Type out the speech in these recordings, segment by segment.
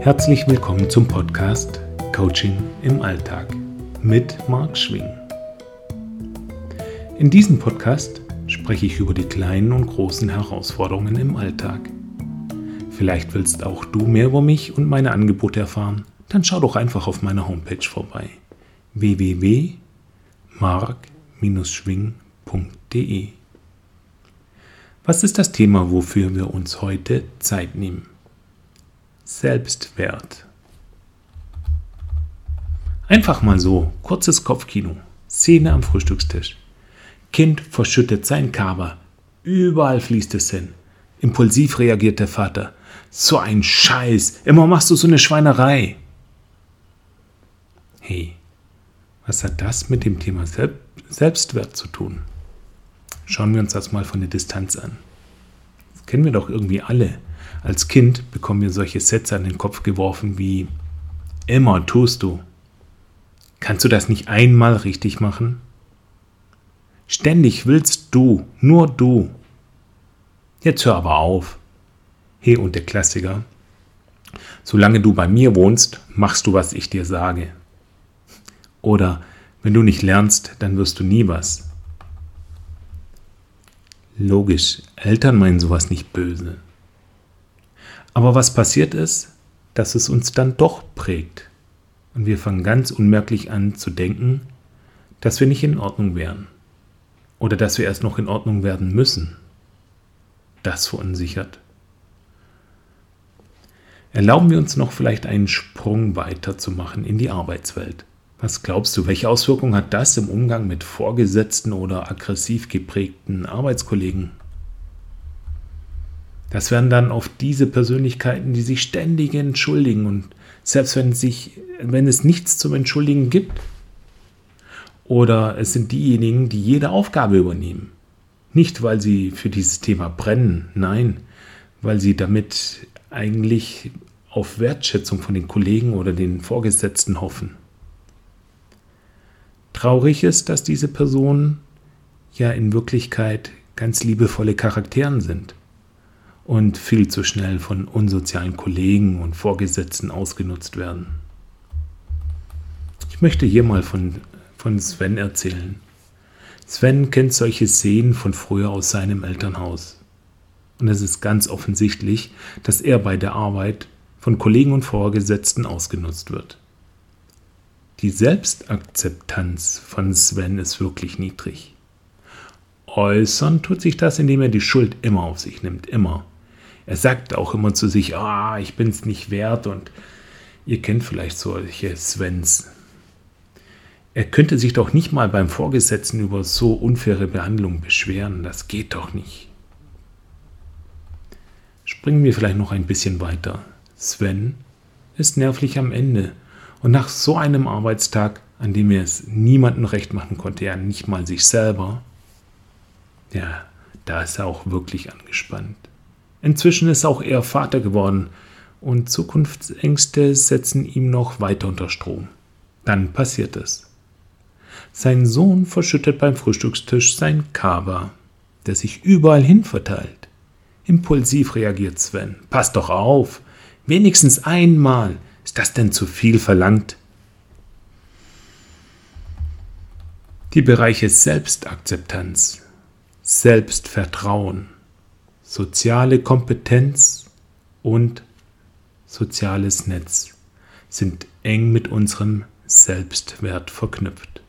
Herzlich willkommen zum Podcast Coaching im Alltag mit Marc Schwing. In diesem Podcast spreche ich über die kleinen und großen Herausforderungen im Alltag. Vielleicht willst auch du mehr über mich und meine Angebote erfahren, dann schau doch einfach auf meiner Homepage vorbei www.mark-schwing.de. Was ist das Thema, wofür wir uns heute Zeit nehmen? Selbstwert. Einfach mal so, kurzes Kopfkino, Szene am Frühstückstisch. Kind verschüttet sein Kaber. Überall fließt es hin. Impulsiv reagiert der Vater. So ein Scheiß, immer machst du so eine Schweinerei. Hey, was hat das mit dem Thema Selbstwert zu tun? Schauen wir uns das mal von der Distanz an. Das kennen wir doch irgendwie alle. Als Kind bekommen wir solche Sätze an den Kopf geworfen wie immer tust du. Kannst du das nicht einmal richtig machen? Ständig willst du, nur du. Jetzt hör aber auf. Hey und der Klassiker. Solange du bei mir wohnst, machst du, was ich dir sage. Oder wenn du nicht lernst, dann wirst du nie was. Logisch, Eltern meinen sowas nicht böse. Aber was passiert ist, dass es uns dann doch prägt. Und wir fangen ganz unmerklich an zu denken, dass wir nicht in Ordnung wären. Oder dass wir erst noch in Ordnung werden müssen. Das verunsichert. Erlauben wir uns noch vielleicht einen Sprung weiter zu machen in die Arbeitswelt. Was glaubst du, welche Auswirkungen hat das im Umgang mit Vorgesetzten oder aggressiv geprägten Arbeitskollegen? Das wären dann oft diese Persönlichkeiten, die sich ständig entschuldigen und selbst wenn, sich, wenn es nichts zum Entschuldigen gibt. Oder es sind diejenigen, die jede Aufgabe übernehmen. Nicht, weil sie für dieses Thema brennen, nein, weil sie damit eigentlich auf Wertschätzung von den Kollegen oder den Vorgesetzten hoffen. Traurig ist, dass diese Personen ja in Wirklichkeit ganz liebevolle Charakteren sind und viel zu schnell von unsozialen Kollegen und Vorgesetzten ausgenutzt werden. Ich möchte hier mal von, von Sven erzählen. Sven kennt solche Szenen von früher aus seinem Elternhaus. Und es ist ganz offensichtlich, dass er bei der Arbeit von Kollegen und Vorgesetzten ausgenutzt wird. Die Selbstakzeptanz von Sven ist wirklich niedrig. Äußern tut sich das, indem er die Schuld immer auf sich nimmt, immer. Er sagt auch immer zu sich, ah, ich bin es nicht wert und ihr kennt vielleicht solche Svens. Er könnte sich doch nicht mal beim Vorgesetzten über so unfaire Behandlung beschweren, das geht doch nicht. Springen wir vielleicht noch ein bisschen weiter. Sven ist nervlich am Ende und nach so einem Arbeitstag, an dem er es niemandem recht machen konnte, ja nicht mal sich selber, ja, da ist er auch wirklich angespannt. Inzwischen ist auch er Vater geworden und Zukunftsängste setzen ihm noch weiter unter Strom. Dann passiert es. Sein Sohn verschüttet beim Frühstückstisch sein Kaba, der sich überall hin verteilt. Impulsiv reagiert Sven. Pass doch auf! Wenigstens einmal! Ist das denn zu viel verlangt? Die Bereiche Selbstakzeptanz, Selbstvertrauen, soziale Kompetenz und soziales Netz sind eng mit unserem Selbstwert verknüpft.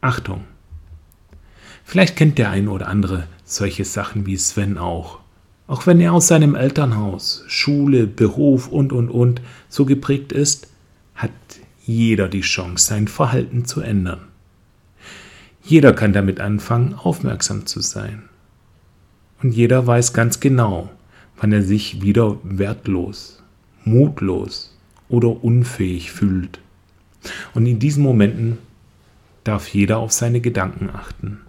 Achtung! Vielleicht kennt der ein oder andere solche Sachen wie Sven auch. Auch wenn er aus seinem Elternhaus, Schule, Beruf und, und, und so geprägt ist, hat jeder die Chance, sein Verhalten zu ändern. Jeder kann damit anfangen, aufmerksam zu sein. Und jeder weiß ganz genau, wann er sich wieder wertlos, mutlos oder unfähig fühlt. Und in diesen Momenten darf jeder auf seine Gedanken achten.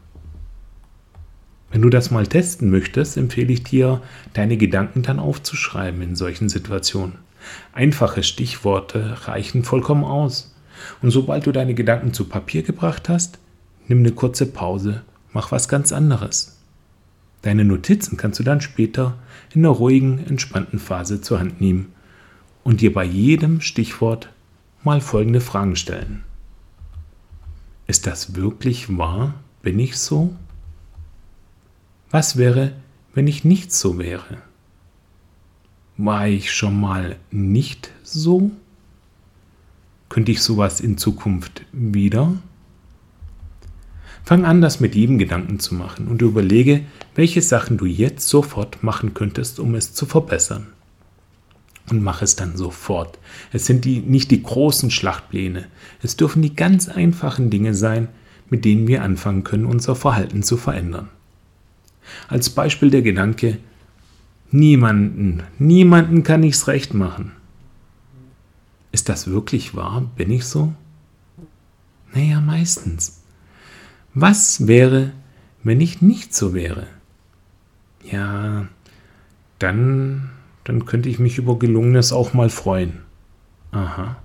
Wenn du das mal testen möchtest, empfehle ich dir, deine Gedanken dann aufzuschreiben in solchen Situationen. Einfache Stichworte reichen vollkommen aus. Und sobald du deine Gedanken zu Papier gebracht hast, nimm eine kurze Pause, mach was ganz anderes. Deine Notizen kannst du dann später in einer ruhigen, entspannten Phase zur Hand nehmen und dir bei jedem Stichwort mal folgende Fragen stellen. Ist das wirklich wahr? Bin ich so? Was wäre, wenn ich nicht so wäre? War ich schon mal nicht so? Könnte ich sowas in Zukunft wieder? Fang an, das mit jedem Gedanken zu machen und überlege, welche Sachen du jetzt sofort machen könntest, um es zu verbessern. Und mach es dann sofort. Es sind die, nicht die großen Schlachtpläne. Es dürfen die ganz einfachen Dinge sein, mit denen wir anfangen können, unser Verhalten zu verändern. Als Beispiel der Gedanke, niemanden, niemanden kann ich's recht machen. Ist das wirklich wahr? Bin ich so? Naja, meistens. Was wäre, wenn ich nicht so wäre? Ja, dann, dann könnte ich mich über Gelungenes auch mal freuen. Aha.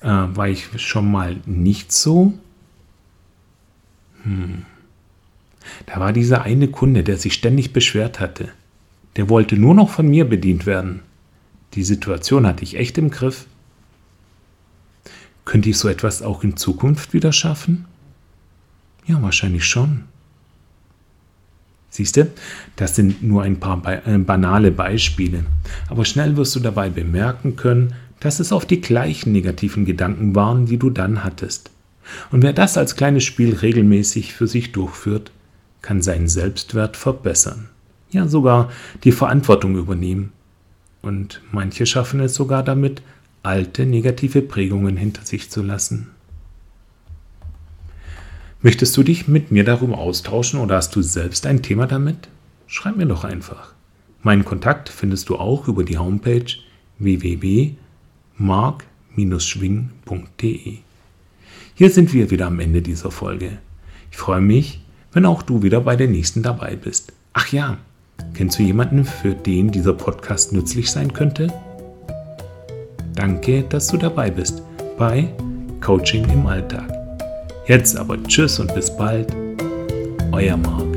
Äh, war ich schon mal nicht so? Hm. Da war dieser eine Kunde, der sich ständig beschwert hatte. Der wollte nur noch von mir bedient werden. Die Situation hatte ich echt im Griff. Könnte ich so etwas auch in Zukunft wieder schaffen? Ja, wahrscheinlich schon. Siehst du, das sind nur ein paar äh, banale Beispiele, aber schnell wirst du dabei bemerken können, dass es oft die gleichen negativen Gedanken waren, die du dann hattest. Und wer das als kleines Spiel regelmäßig für sich durchführt, kann seinen Selbstwert verbessern. Ja, sogar die Verantwortung übernehmen. Und manche schaffen es sogar damit, alte negative Prägungen hinter sich zu lassen. Möchtest du dich mit mir darüber austauschen oder hast du selbst ein Thema damit? Schreib mir doch einfach. Meinen Kontakt findest du auch über die Homepage www.mark-schwing.de. Hier sind wir wieder am Ende dieser Folge. Ich freue mich, wenn auch du wieder bei der nächsten dabei bist. Ach ja, kennst du jemanden, für den dieser Podcast nützlich sein könnte? Danke, dass du dabei bist bei Coaching im Alltag. Jetzt aber Tschüss und bis bald. Euer Marc.